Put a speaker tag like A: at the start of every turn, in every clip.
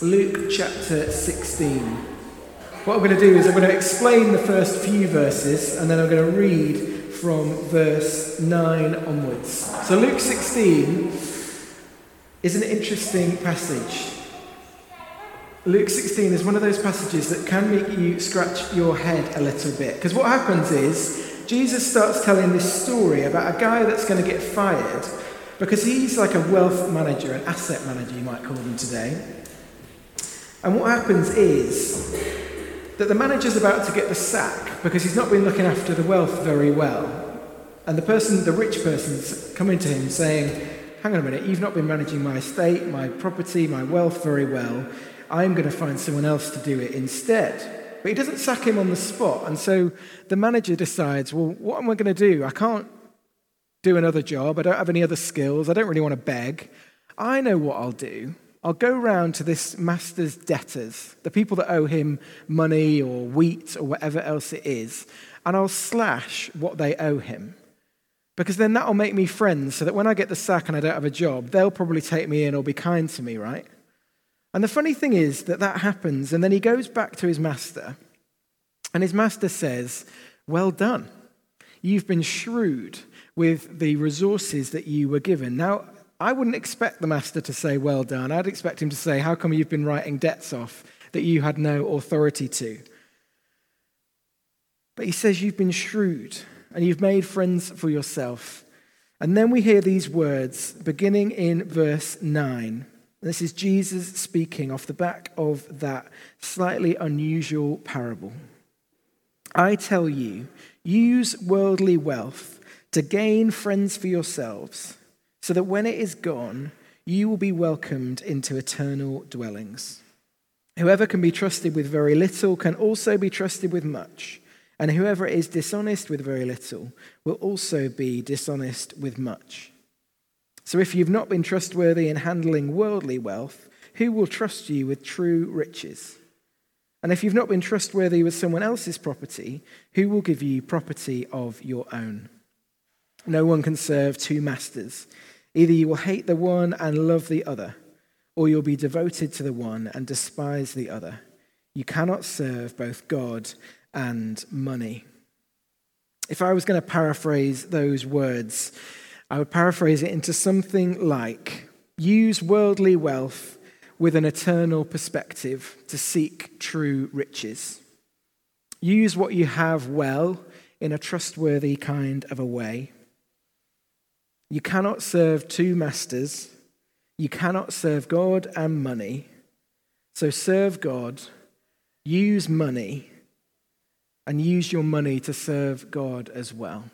A: Luke chapter 16. What I'm going to do is I'm going to explain the first few verses and then I'm going to read from verse 9 onwards. So, Luke 16 is an interesting passage. Luke 16 is one of those passages that can make you scratch your head a little bit. Because what happens is, Jesus starts telling this story about a guy that's going to get fired because he's like a wealth manager, an asset manager, you might call them today. And what happens is that the manager's about to get the sack because he's not been looking after the wealth very well. And the person, the rich person's coming to him saying, Hang on a minute, you've not been managing my estate, my property, my wealth very well. I'm going to find someone else to do it instead. But he doesn't sack him on the spot. And so the manager decides, well, what am I going to do? I can't do another job. I don't have any other skills. I don't really want to beg. I know what I'll do. I'll go round to this master's debtors, the people that owe him money or wheat or whatever else it is, and I'll slash what they owe him. Because then that'll make me friends so that when I get the sack and I don't have a job, they'll probably take me in or be kind to me, right? And the funny thing is that that happens, and then he goes back to his master, and his master says, Well done. You've been shrewd with the resources that you were given. Now, I wouldn't expect the master to say, Well done. I'd expect him to say, How come you've been writing debts off that you had no authority to? But he says, You've been shrewd and you've made friends for yourself. And then we hear these words beginning in verse 9. This is Jesus speaking off the back of that slightly unusual parable. I tell you, use worldly wealth to gain friends for yourselves, so that when it is gone, you will be welcomed into eternal dwellings. Whoever can be trusted with very little can also be trusted with much, and whoever is dishonest with very little will also be dishonest with much. So if you've not been trustworthy in handling worldly wealth, who will trust you with true riches? And if you've not been trustworthy with someone else's property, who will give you property of your own? No one can serve two masters. Either you will hate the one and love the other, or you'll be devoted to the one and despise the other. You cannot serve both God and money. If I was going to paraphrase those words, I would paraphrase it into something like use worldly wealth with an eternal perspective to seek true riches. Use what you have well in a trustworthy kind of a way. You cannot serve two masters. You cannot serve God and money. So serve God, use money, and use your money to serve God as well.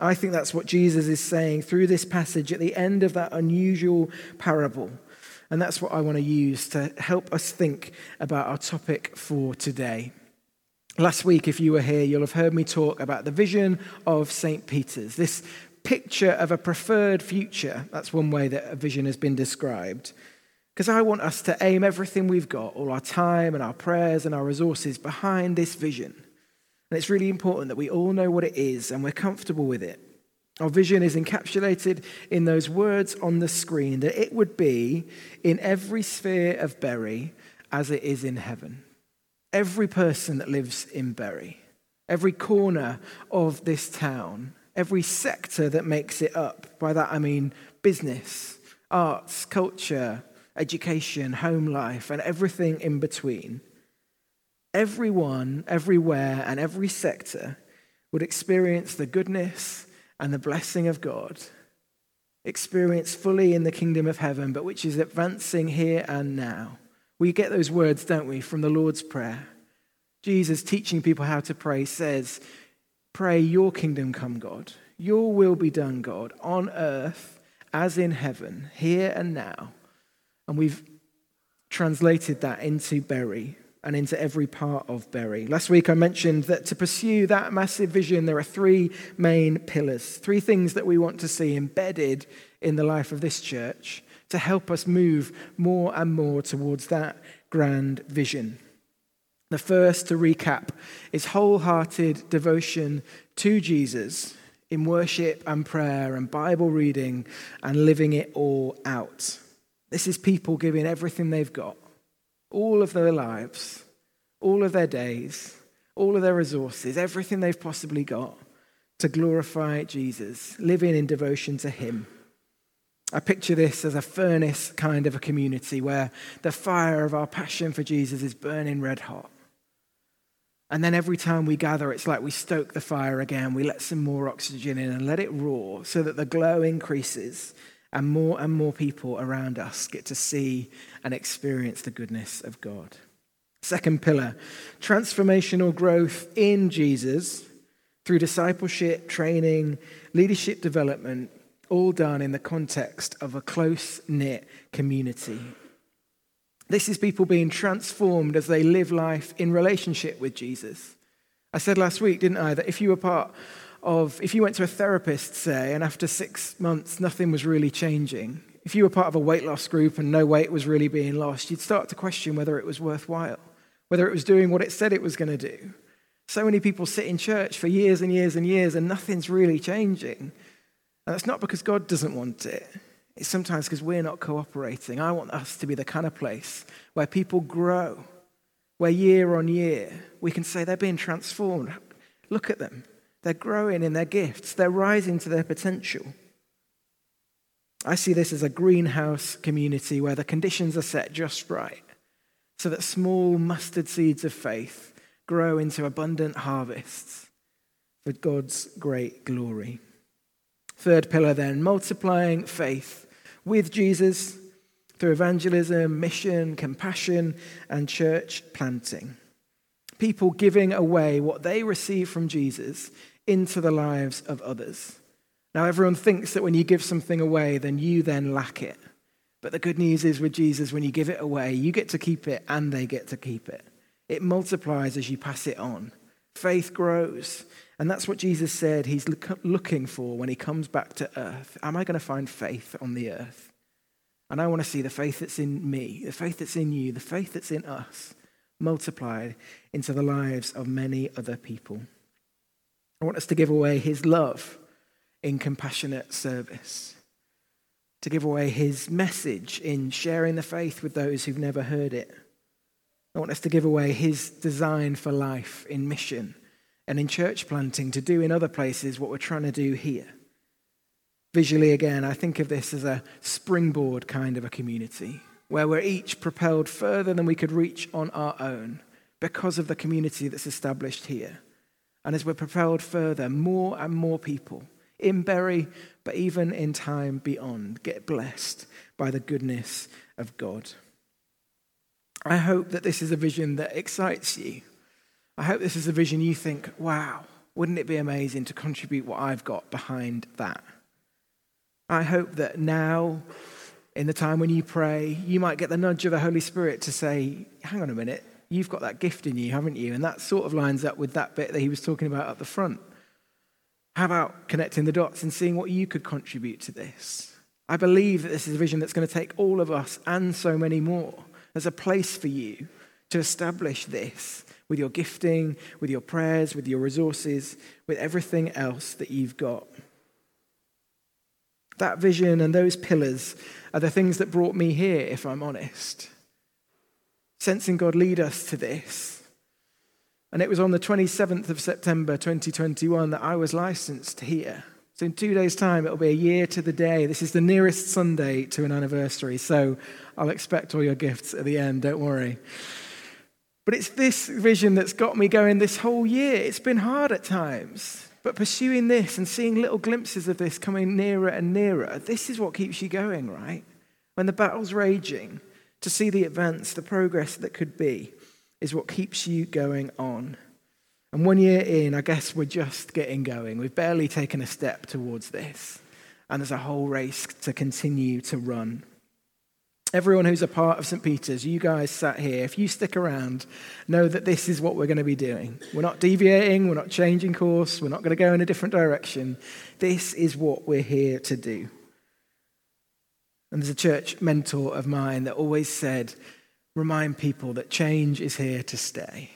A: I think that's what Jesus is saying through this passage at the end of that unusual parable. And that's what I want to use to help us think about our topic for today. Last week, if you were here, you'll have heard me talk about the vision of St. Peter's, this picture of a preferred future. That's one way that a vision has been described. Because I want us to aim everything we've got, all our time and our prayers and our resources, behind this vision. And it's really important that we all know what it is and we're comfortable with it. Our vision is encapsulated in those words on the screen that it would be in every sphere of Bury as it is in heaven. Every person that lives in Bury, every corner of this town, every sector that makes it up. By that I mean business, arts, culture, education, home life, and everything in between everyone, everywhere, and every sector would experience the goodness and the blessing of God, experience fully in the kingdom of heaven, but which is advancing here and now. We get those words, don't we, from the Lord's Prayer. Jesus teaching people how to pray says, Pray, your kingdom come, God. Your will be done, God, on earth as in heaven, here and now. And we've translated that into Bury and into every part of Bury. Last week I mentioned that to pursue that massive vision, there are three main pillars, three things that we want to see embedded in the life of this church to help us move more and more towards that grand vision. The first, to recap, is wholehearted devotion to Jesus in worship and prayer and Bible reading and living it all out. This is people giving everything they've got all of their lives, all of their days, all of their resources, everything they've possibly got to glorify Jesus, living in devotion to Him. I picture this as a furnace kind of a community where the fire of our passion for Jesus is burning red hot. And then every time we gather, it's like we stoke the fire again. We let some more oxygen in and let it roar so that the glow increases and more and more people around us get to see and experience the goodness of God. Second pillar transformational growth in Jesus through discipleship, training, leadership development, all done in the context of a close knit community. This is people being transformed as they live life in relationship with Jesus. I said last week, didn't I, that if you were part of, if you went to a therapist, say, and after six months nothing was really changing, if you were part of a weight loss group and no weight was really being lost, you'd start to question whether it was worthwhile, whether it was doing what it said it was going to do. So many people sit in church for years and years and years and nothing's really changing. And that's not because God doesn't want it. It's sometimes because we're not cooperating. I want us to be the kind of place where people grow, where year on year we can say they're being transformed. Look at them. They're growing in their gifts, they're rising to their potential. I see this as a greenhouse community where the conditions are set just right so that small mustard seeds of faith grow into abundant harvests for God's great glory. Third pillar, then, multiplying faith with Jesus through evangelism, mission, compassion, and church planting. People giving away what they receive from Jesus into the lives of others. Now, everyone thinks that when you give something away, then you then lack it. But the good news is with Jesus, when you give it away, you get to keep it and they get to keep it. It multiplies as you pass it on. Faith grows. And that's what Jesus said he's looking for when he comes back to earth. Am I going to find faith on the earth? And I want to see the faith that's in me, the faith that's in you, the faith that's in us multiplied into the lives of many other people. I want us to give away his love in compassionate service, to give away his message in sharing the faith with those who've never heard it. I want us to give away his design for life in mission and in church planting to do in other places what we're trying to do here. Visually, again, I think of this as a springboard kind of a community where we're each propelled further than we could reach on our own because of the community that's established here. And as we're propelled further, more and more people in Bury, but even in time beyond, get blessed by the goodness of God. I hope that this is a vision that excites you I hope this is a vision you think, wow, wouldn't it be amazing to contribute what I've got behind that? I hope that now, in the time when you pray, you might get the nudge of the Holy Spirit to say, hang on a minute, you've got that gift in you, haven't you? And that sort of lines up with that bit that he was talking about at the front. How about connecting the dots and seeing what you could contribute to this? I believe that this is a vision that's going to take all of us and so many more. There's a place for you to establish this with your gifting, with your prayers, with your resources, with everything else that you've got. That vision and those pillars are the things that brought me here, if I'm honest. Sensing God lead us to this. And it was on the 27th of September 2021 that I was licensed here. So in two days' time, it'll be a year to the day. This is the nearest Sunday to an anniversary. So I'll expect all your gifts at the end, don't worry. But it's this vision that's got me going this whole year. It's been hard at times, but pursuing this and seeing little glimpses of this coming nearer and nearer, this is what keeps you going, right? When the battle's raging, to see the advance, the progress that could be, is what keeps you going on. And one year in, I guess we're just getting going. We've barely taken a step towards this. And there's a whole race to continue to run. Everyone who's a part of St. Peter's, you guys sat here, if you stick around, know that this is what we're going to be doing. We're not deviating, we're not changing course, we're not going to go in a different direction. This is what we're here to do. And there's a church mentor of mine that always said, remind people that change is here to stay.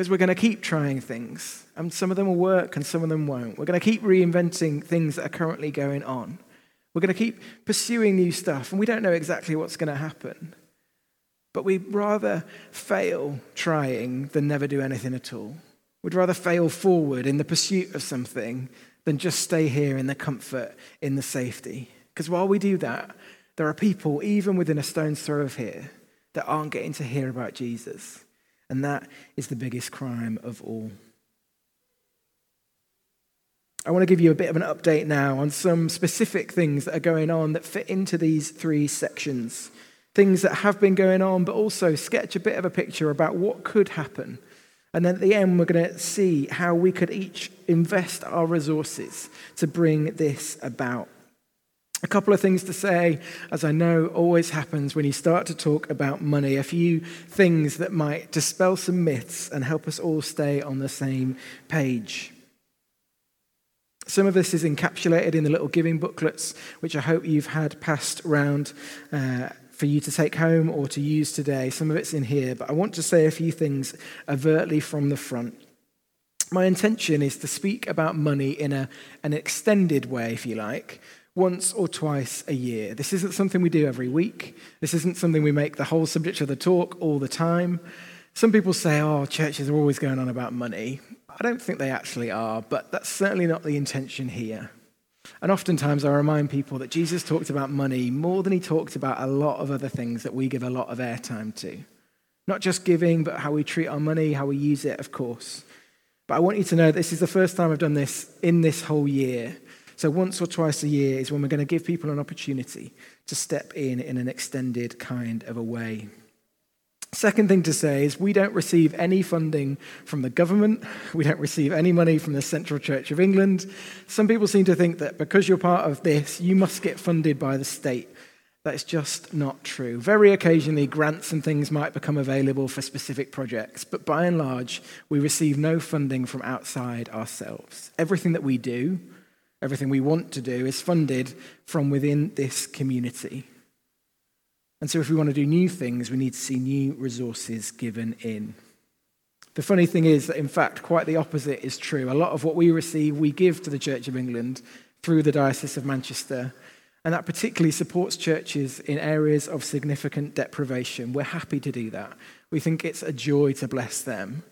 A: Because we're going to keep trying things, and some of them will work and some of them won't. We're going to keep reinventing things that are currently going on. We're going to keep pursuing new stuff, and we don't know exactly what's going to happen. But we'd rather fail trying than never do anything at all. We'd rather fail forward in the pursuit of something than just stay here in the comfort, in the safety. Because while we do that, there are people, even within a stone's throw of here, that aren't getting to hear about Jesus. And that is the biggest crime of all. I want to give you a bit of an update now on some specific things that are going on that fit into these three sections. Things that have been going on, but also sketch a bit of a picture about what could happen. And then at the end, we're going to see how we could each invest our resources to bring this about. A couple of things to say, as I know always happens when you start to talk about money, a few things that might dispel some myths and help us all stay on the same page. Some of this is encapsulated in the little giving booklets, which I hope you've had passed around uh, for you to take home or to use today. Some of it's in here, but I want to say a few things overtly from the front. My intention is to speak about money in a, an extended way, if you like, once or twice a year. This isn't something we do every week. This isn't something we make the whole subject of the talk all the time. Some people say, oh, churches are always going on about money. I don't think they actually are, but that's certainly not the intention here. And oftentimes I remind people that Jesus talked about money more than he talked about a lot of other things that we give a lot of airtime to. Not just giving, but how we treat our money, how we use it, of course. But I want you to know this is the first time I've done this in this whole year. So once or twice a year is when we're going to give people an opportunity to step in in an extended kind of a way. Second thing to say is we don't receive any funding from the government. We don't receive any money from the Central Church of England. Some people seem to think that because you're part of this, you must get funded by the state. That's just not true. Very occasionally, grants and things might become available for specific projects, but by and large, we receive no funding from outside ourselves. Everything that we do, everything we want to do, is funded from within this community. And so, if we want to do new things, we need to see new resources given in. The funny thing is that, in fact, quite the opposite is true. A lot of what we receive, we give to the Church of England through the Diocese of Manchester. And that particularly supports churches in areas of significant deprivation. We're happy to do that. We think it's a joy to bless them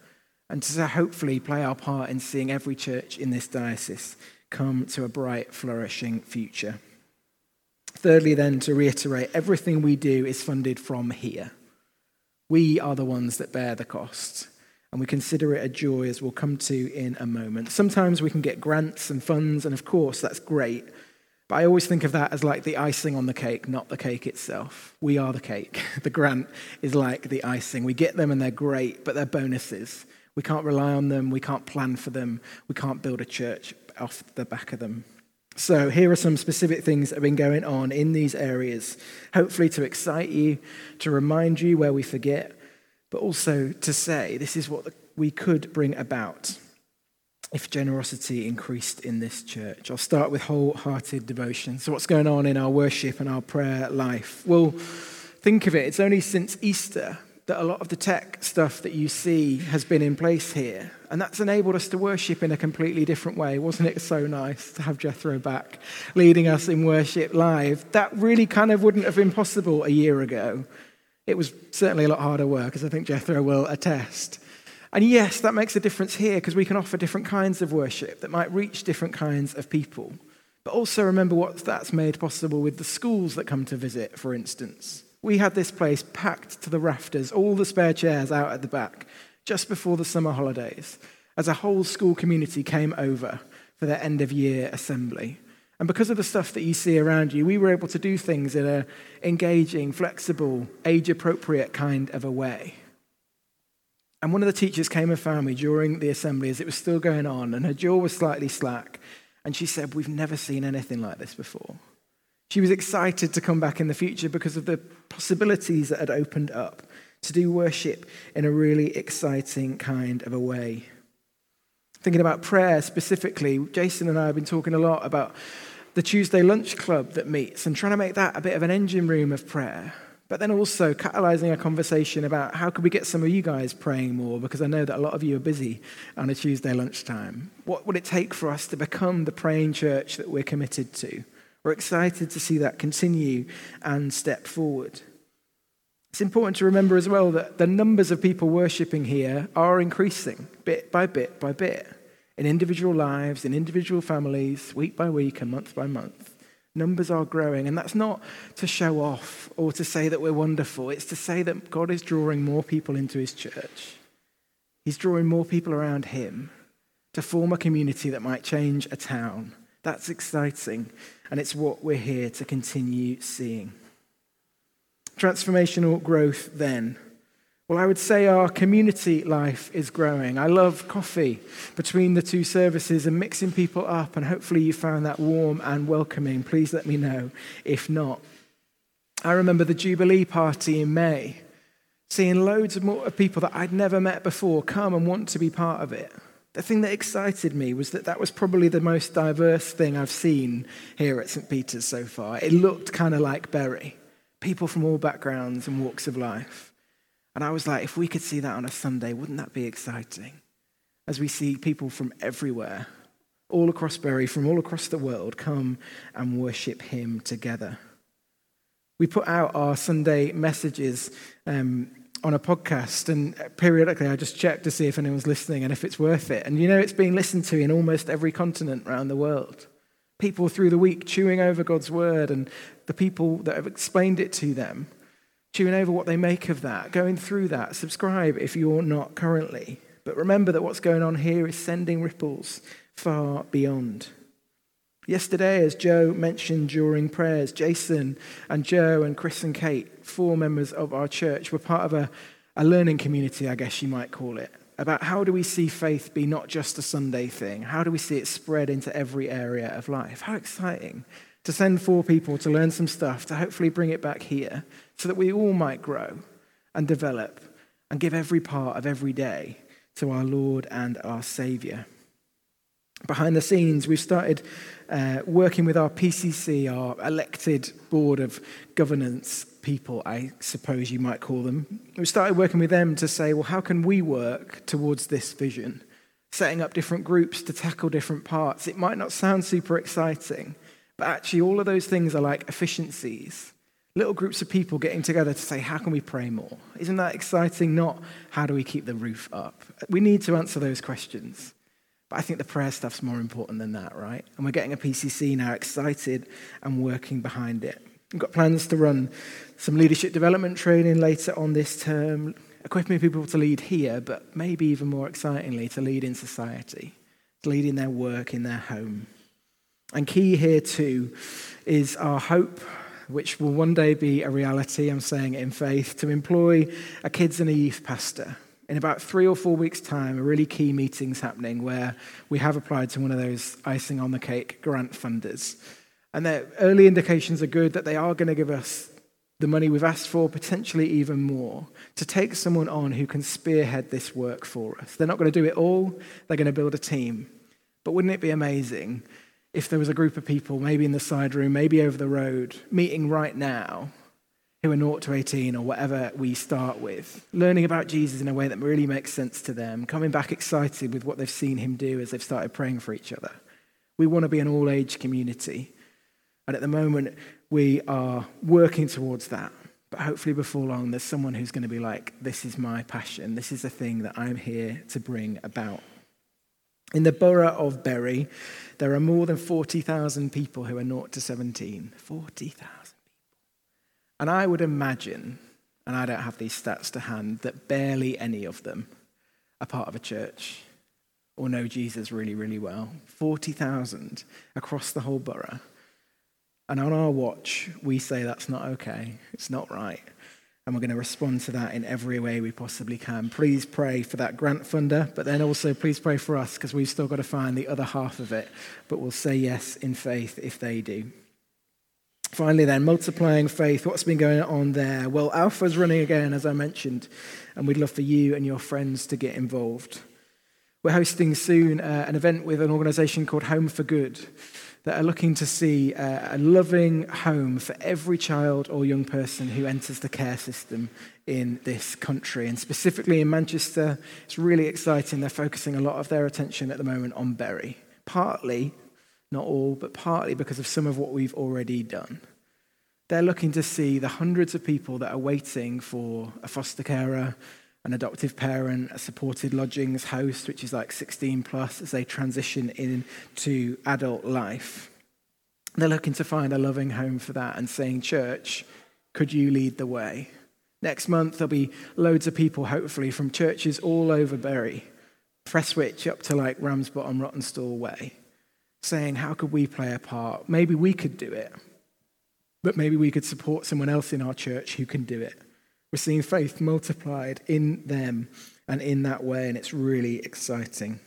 A: and to hopefully play our part in seeing every church in this diocese come to a bright, flourishing future. Thirdly, then, to reiterate, everything we do is funded from here. We are the ones that bear the cost, and we consider it a joy as we'll come to in a moment. Sometimes we can get grants and funds, and of course, that's great. But I always think of that as like the icing on the cake, not the cake itself. We are the cake. The grant is like the icing. We get them and they're great, but they're bonuses. We can't rely on them. We can't plan for them. We can't build a church off the back of them. So, here are some specific things that have been going on in these areas, hopefully to excite you, to remind you where we forget, but also to say this is what we could bring about if generosity increased in this church. I'll start with wholehearted devotion. So, what's going on in our worship and our prayer life? Well, think of it, it's only since Easter that a lot of the tech stuff that you see has been in place here. And that's enabled us to worship in a completely different way. Wasn't it so nice to have Jethro back leading us in worship live? That really kind of wouldn't have been possible a year ago. It was certainly a lot harder work, as I think Jethro will attest. And yes, that makes a difference here because we can offer different kinds of worship that might reach different kinds of people. But also remember what that's made possible with the schools that come to visit, for instance. We had this place packed to the rafters, all the spare chairs out at the back, just before the summer holidays, as a whole school community came over for their end of year assembly. And because of the stuff that you see around you, we were able to do things in an engaging, flexible, age appropriate kind of a way. And one of the teachers came and found me during the assembly as it was still going on, and her jaw was slightly slack. And she said, We've never seen anything like this before. She was excited to come back in the future because of the possibilities that had opened up to do worship in a really exciting kind of a way. Thinking about prayer specifically, Jason and I have been talking a lot about the Tuesday lunch club that meets and trying to make that a bit of an engine room of prayer. But then also catalyzing a conversation about how could we get some of you guys praying more because I know that a lot of you are busy on a Tuesday lunchtime. What would it take for us to become the praying church that we're committed to? We're excited to see that continue and step forward. It's important to remember as well that the numbers of people worshipping here are increasing bit by bit by bit in individual lives, in individual families, week by week and month by month. Numbers are growing, and that's not to show off or to say that we're wonderful. It's to say that God is drawing more people into his church. He's drawing more people around him to form a community that might change a town. That's exciting, and it's what we're here to continue seeing. Transformational growth, then. Well, I would say our community life is growing. I love coffee between the two services and mixing people up, and hopefully you found that warm and welcoming. Please let me know if not. I remember the Jubilee party in May, seeing loads of more people that I'd never met before come and want to be part of it. The thing that excited me was that that was probably the most diverse thing I've seen here at St. Peter's so far. It looked kind of like Bury, people from all backgrounds and walks of life. And I was like, if we could see that on a Sunday, wouldn't that be exciting? As we see people from everywhere, all across Bury, from all across the world, come and worship Him together. We put out our Sunday messages um, on a podcast, and periodically I just check to see if anyone's listening and if it's worth it. And you know, it's being listened to in almost every continent around the world. People through the week chewing over God's word, and the people that have explained it to them chewing over what they make of that, going through that. Subscribe if you're not currently. But remember that what's going on here is sending ripples far beyond. Yesterday, as Joe mentioned during prayers, Jason and Joe and Chris and Kate, four members of our church, were part of a, a learning community, I guess you might call it, about how do we see faith be not just a Sunday thing? How do we see it spread into every area of life? How exciting to send four people to learn some stuff, to hopefully bring it back here, so that we all might grow and develop and give every part of every day to our Lord and our Saviour. Behind the scenes, we've started uh, working with our PCC, our elected board of governance people, I suppose you might call them. We started working with them to say, well, how can we work towards this vision? Setting up different groups to tackle different parts. It might not sound super exciting, but actually, all of those things are like efficiencies. Little groups of people getting together to say, How can we pray more? Isn't that exciting? Not how do we keep the roof up? We need to answer those questions. But I think the prayer stuff's more important than that, right? And we're getting a PCC now excited and working behind it. We've got plans to run some leadership development training later on this term, equipping people to lead here, but maybe even more excitingly, to lead in society, to lead in their work, in their home. And key here too is our hope, which will one day be a reality, I'm saying it in faith, to employ a kids and a youth pastor. In about three or four weeks' time, a really key meeting's happening where we have applied to one of those icing on the cake grant funders. And the early indications are good that they are going to give us the money we've asked for, potentially even more, to take someone on who can spearhead this work for us. They're not going to do it all, they're going to build a team. But wouldn't it be amazing if there was a group of people, maybe in the side room, maybe over the road, meeting right now, who are 0 to 18 or whatever we start with, learning about Jesus in a way that really makes sense to them, coming back excited with what they've seen him do as they've started praying for each other. We want to be an all age community. And at the moment, we are working towards that. But hopefully, before long, there's someone who's going to be like, This is my passion. This is the thing that I'm here to bring about. In the borough of Bury, there are more than 40,000 people who are 0 to 17. 40,000 people. And I would imagine, and I don't have these stats to hand, that barely any of them are part of a church or know Jesus really, really well. 40,000 across the whole borough. And on our watch, we say that's not okay. It's not right and we're going to respond to that in every way we possibly can. Please pray for that grant funder, but then also please pray for us because we've still got to find the other half of it, but we'll say yes in faith if they do. Finally, then, multiplying faith. What's been going on there? Well, Alpha's running again, as I mentioned, and we'd love for you and your friends to get involved. We're hosting soon uh, an event with an organization called Home for Good that are looking to see a, a loving home for every child or young person who enters the care system in this country. And specifically in Manchester, it's really exciting. They're focusing a lot of their attention at the moment on Bury, partly, not all, but partly because of some of what we've already done. They're looking to see the hundreds of people that are waiting for a foster carer, an adoptive parent, a supported lodgings host, which is like 16 plus, as they transition into adult life. They're looking to find a loving home for that and saying, Church, could you lead the way? Next month, there'll be loads of people, hopefully, from churches all over Bury, Prestwich up to like Ramsbottom, Rawtenstall Way, saying, How could we play a part? Maybe we could do it, but maybe we could support someone else in our church who can do it. We're seeing faith multiplied in them and in that way, and it's really exciting.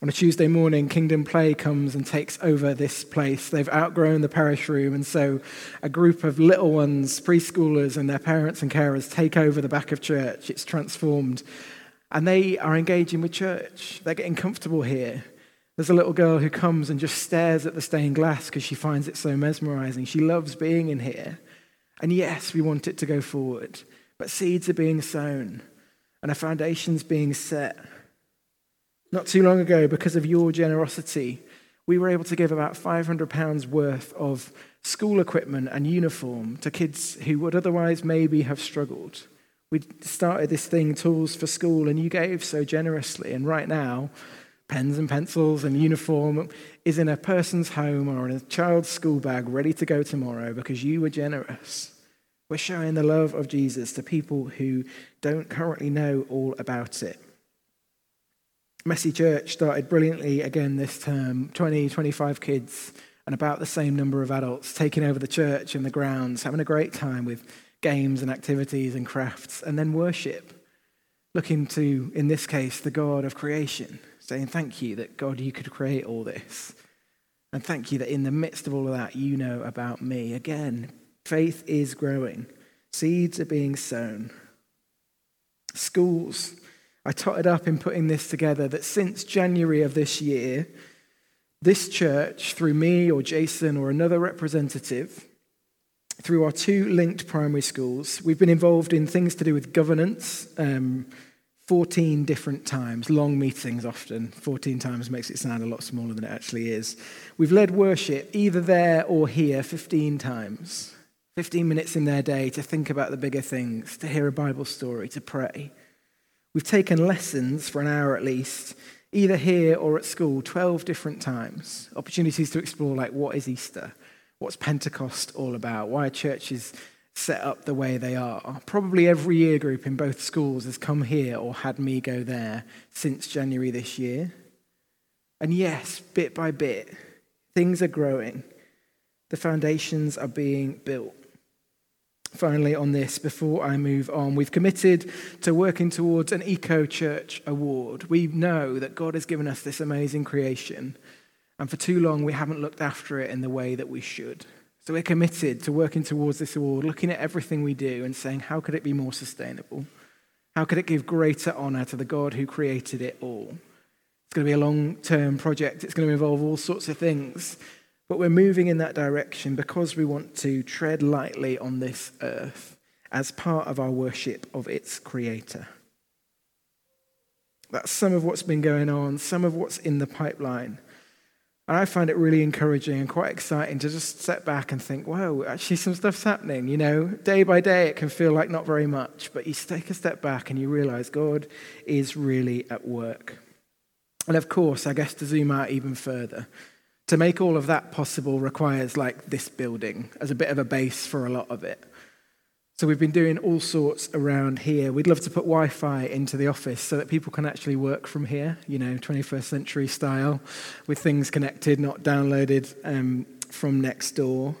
A: On a Tuesday morning, Kingdom Play comes and takes over this place. They've outgrown the parish room, and so a group of little ones, preschoolers, and their parents and carers take over the back of church. It's transformed, and they are engaging with church. They're getting comfortable here. There's a little girl who comes and just stares at the stained glass because she finds it so mesmerizing. She loves being in here. And yes, we want it to go forward, but seeds are being sown and a foundation's being set. Not too long ago, because of your generosity, we were able to give about £500 worth of school equipment and uniform to kids who would otherwise maybe have struggled. We started this thing, Tools for School, and you gave so generously. And right now, pens and pencils and uniform is in a person's home or in a child's school bag ready to go tomorrow because you were generous. We're showing the love of Jesus to people who don't currently know all about it. Messy Church started brilliantly again this term 20, 25 kids, and about the same number of adults taking over the church and the grounds, having a great time with games and activities and crafts, and then worship. Looking to, in this case, the God of creation saying, Thank you that, God, you could create all this. And thank you that in the midst of all of that, you know about me. Again, faith is growing, seeds are being sown. Schools. I totted up in putting this together that since January of this year, this church, through me or Jason or another representative, through our two linked primary schools, we've been involved in things to do with governance, um, 14 different times, long meetings often. 14 times makes it sound a lot smaller than it actually is. We've led worship either there or here 15 times. 15 minutes in their day to think about the bigger things, to hear a Bible story, to pray. We've taken lessons for an hour at least, either here or at school, 12 different times. Opportunities to explore, like, what is Easter? What's Pentecost all about? Why are churches set up the way they are. Probably every year group in both schools has come here or had me go there since January this year. And yes, bit by bit, things are growing. The foundations are being built. Finally, on this, before I move on, we've committed to working towards an Eco Church Award. We know that God has given us this amazing creation, and for too long we haven't looked after it in the way that we should. So we're committed to working towards this award, looking at everything we do and saying, how could it be more sustainable? How could it give greater honor to the God who created it all? It's going to be a long term project, it's going to involve all sorts of things. But we're moving in that direction because we want to tread lightly on this earth as part of our worship of its creator. That's some of what's been going on, some of what's in the pipeline. And I find it really encouraging and quite exciting to just step back and think, whoa, actually some stuff's happening. You know, day by day it can feel like not very much, but you take a step back and you realize God is really at work. And of course, I guess to zoom out even further, to make all of that possible requires like this building as a bit of a base for a lot of it. So we've been doing all sorts around here. We'd love to put Wi Fi into the office so that people can actually work from here, you know, 21st century style, with things connected, not downloaded um, from next door.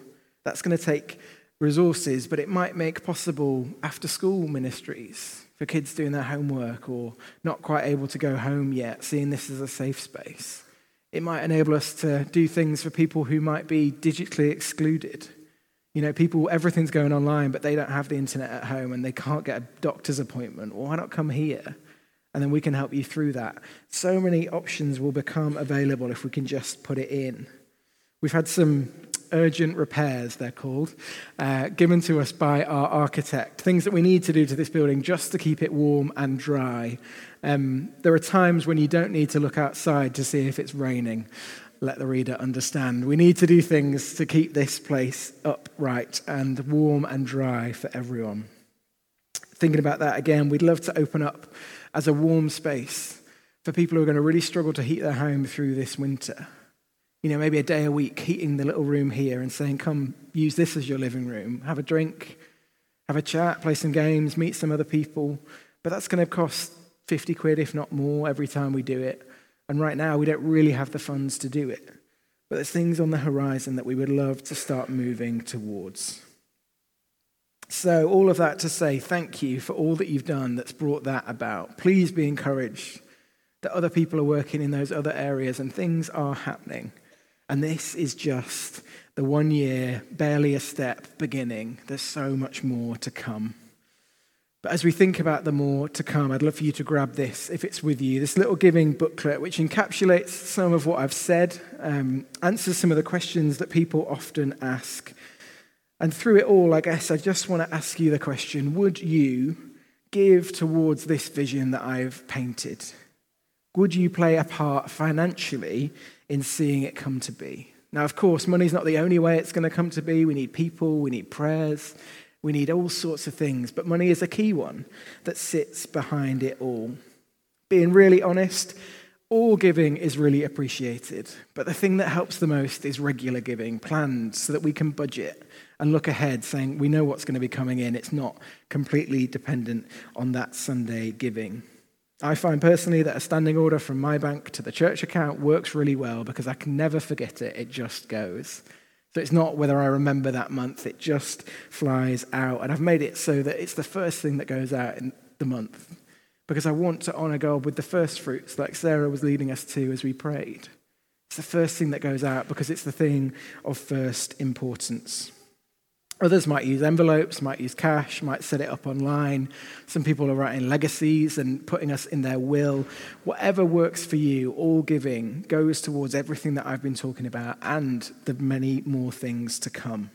A: That's going to take resources, but it might make possible after school ministries for kids doing their homework or not quite able to go home yet, seeing this as a safe space. It might enable us to do things for people who might be digitally excluded you know, people, everything's going online, but they don't have the internet at home and they can't get a doctor's appointment. Well, why not come here? And then we can help you through that. So many options will become available if we can just put it in. We've had some urgent repairs, they're called, uh, given to us by our architect. Things that we need to do to this building just to keep it warm and dry. Um, there are times when you don't need to look outside to see if it's raining. Let the reader understand. We need to do things to keep this place upright and warm and dry for everyone. Thinking about that again, we'd love to open up as a warm space for people who are going to really struggle to heat their home through this winter. You know, maybe a day a week heating the little room here and saying, come use this as your living room, have a drink, have a chat, play some games, meet some other people. But that's going to cost 50 quid, if not more, every time we do it. And right now, we don't really have the funds to do it. But there's things on the horizon that we would love to start moving towards. So, all of that to say, thank you for all that you've done that's brought that about. Please be encouraged that other people are working in those other areas and things are happening. And this is just the one year, barely a step beginning. There's so much more to come. But as we think about the more to come, I'd love for you to grab this, if it's with you, this little giving booklet, which encapsulates some of what I've said, um, answers some of the questions that people often ask. And through it all, I guess I just want to ask you the question Would you give towards this vision that I've painted? Would you play a part financially in seeing it come to be? Now, of course, money's not the only way it's going to come to be. We need people, we need prayers, we need all sorts of things, but money is a key one that sits behind it all. Being really honest, all giving is really appreciated, but the thing that helps the most is regular giving, planned so that we can budget and look ahead, saying we know what's going to be coming in. It's not completely dependent on that Sunday giving. I find personally that a standing order from my bank to the church account works really well because I can never forget it, it just goes. So it's not whether I remember that month, it just flies out. And I've made it so that it's the first thing that goes out in the month because I want to honor God with the first fruits, like Sarah was leading us to as we prayed. It's the first thing that goes out because it's the thing of first importance. Others might use envelopes, might use cash, might set it up online. Some people are writing legacies and putting us in their will. Whatever works for you, all giving goes towards everything that I've been talking about and the many more things to come.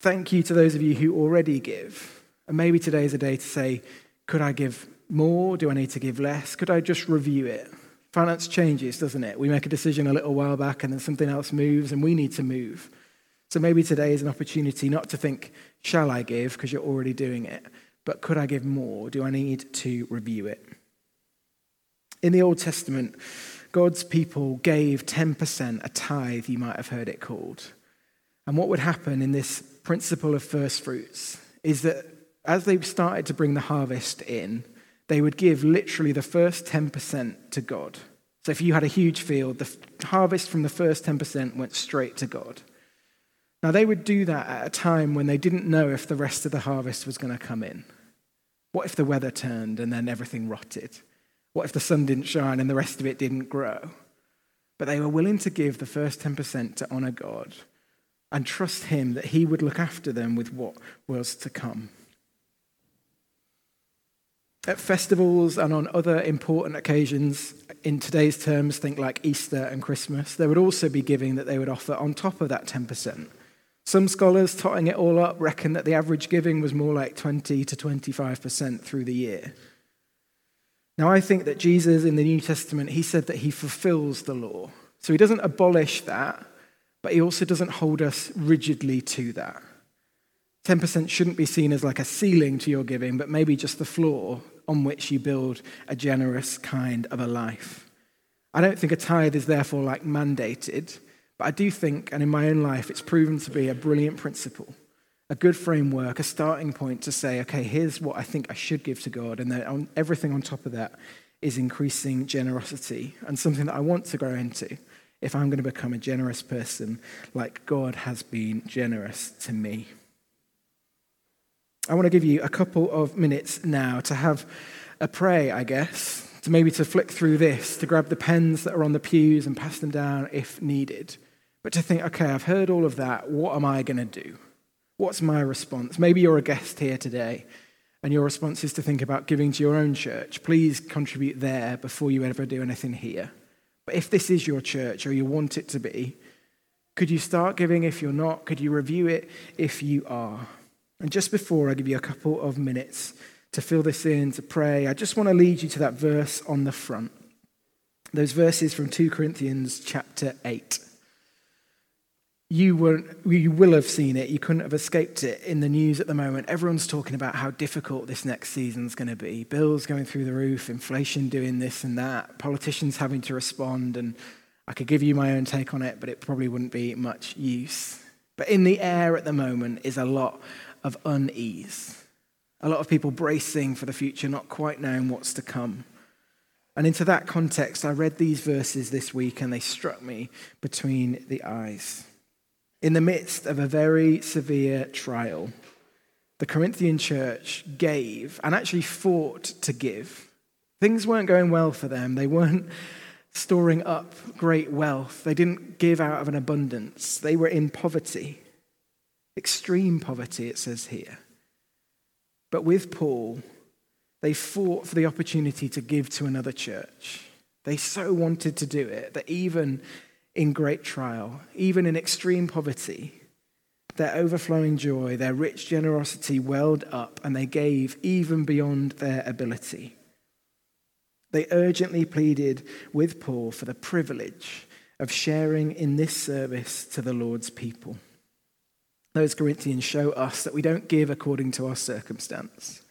A: Thank you to those of you who already give. And maybe today is a day to say, could I give more? Do I need to give less? Could I just review it? Finance changes, doesn't it? We make a decision a little while back and then something else moves and we need to move. So maybe today is an opportunity not to think, shall I give, because you're already doing it, but could I give more? Do I need to review it? In the Old Testament, God's people gave 10%, a tithe, you might have heard it called. And what would happen in this principle of first fruits is that as they started to bring the harvest in, they would give literally the first 10% to God. So if you had a huge field, the harvest from the first 10% went straight to God. Now, they would do that at a time when they didn't know if the rest of the harvest was going to come in. What if the weather turned and then everything rotted? What if the sun didn't shine and the rest of it didn't grow? But they were willing to give the first 10% to honor God and trust Him that He would look after them with what was to come. At festivals and on other important occasions, in today's terms, think like Easter and Christmas, there would also be giving that they would offer on top of that 10%. Some scholars, totting it all up, reckon that the average giving was more like 20 to 25% through the year. Now, I think that Jesus in the New Testament, he said that he fulfills the law. So he doesn't abolish that, but he also doesn't hold us rigidly to that. 10% shouldn't be seen as like a ceiling to your giving, but maybe just the floor on which you build a generous kind of a life. I don't think a tithe is therefore like mandated, but I do think, and in my own life, it's proven to be a brilliant principle, a good framework, a starting point to say, okay, here's what I think I should give to God. And then everything on top of that is increasing generosity and something that I want to grow into if I'm going to become a generous person like God has been generous to me. I want to give you a couple of minutes now to have a pray, I guess, to maybe to flick through this, to grab the pens that are on the pews and pass them down if needed. But to think, okay, I've heard all of that. What am I going to do? What's my response? Maybe you're a guest here today and your response is to think about giving to your own church. Please contribute there before you ever do anything here. But if this is your church or you want it to be, could you start giving if you're not? Could you review it if you are? And just before I give you a couple of minutes to fill this in, to pray, I just want to lead you to that verse on the front. Those verses from 2 Corinthians chapter 8. You, were, you will have seen it. You couldn't have escaped it in the news at the moment. Everyone's talking about how difficult this next season's going to be. Bills going through the roof, inflation doing this and that, politicians having to respond. And I could give you my own take on it, but it probably wouldn't be much use. But in the air at the moment is a lot of unease. A lot of people bracing for the future, not quite knowing what's to come. And into that context, I read these verses this week and they struck me between the eyes. In the midst of a very severe trial, the Corinthian church gave and actually fought to give. Things weren't going well for them. They weren't storing up great wealth. They didn't give out of an abundance. They were in poverty, extreme poverty, it says here. But with Paul, they fought for the opportunity to give to another church. They so wanted to do it that even in great trial, even in extreme poverty, their overflowing joy, their rich generosity welled up, and they gave even beyond their ability. They urgently pleaded with Paul for the privilege of sharing in this service to the Lord's people. Those Corinthians show us that we don't give according to our circumstance.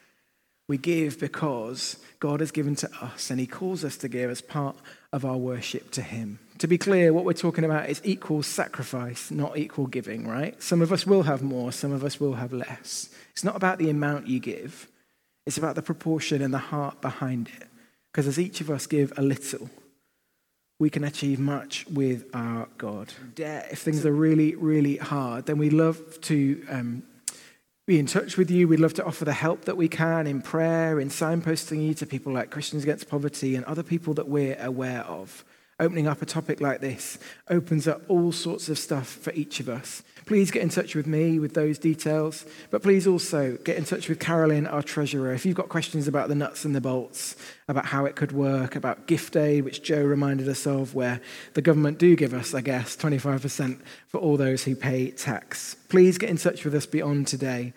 A: We give because God has given to us and He calls us to give as part of our worship to Him. To be clear, what we're talking about is equal sacrifice, not equal giving, right? Some of us will have more, some of us will have less. It's not about the amount you give, it's about the proportion and the heart behind it. Because as each of us give a little, we can achieve much with our God. If things are really, really hard, then we love to um, be in touch with you. We'd love to offer the help that we can in prayer, in signposting you to people like Christians Against Poverty and other people that we're aware of. Opening up a topic like this opens up all sorts of stuff for each of us. Please get in touch with me with those details, but please also get in touch with Carolyn, our treasurer. If you've got questions about the nuts and the bolts, about how it could work, about gift aid, which Joe reminded us of, where the government do give us, I guess, 25% for all those who pay tax. Please get in touch with us beyond today.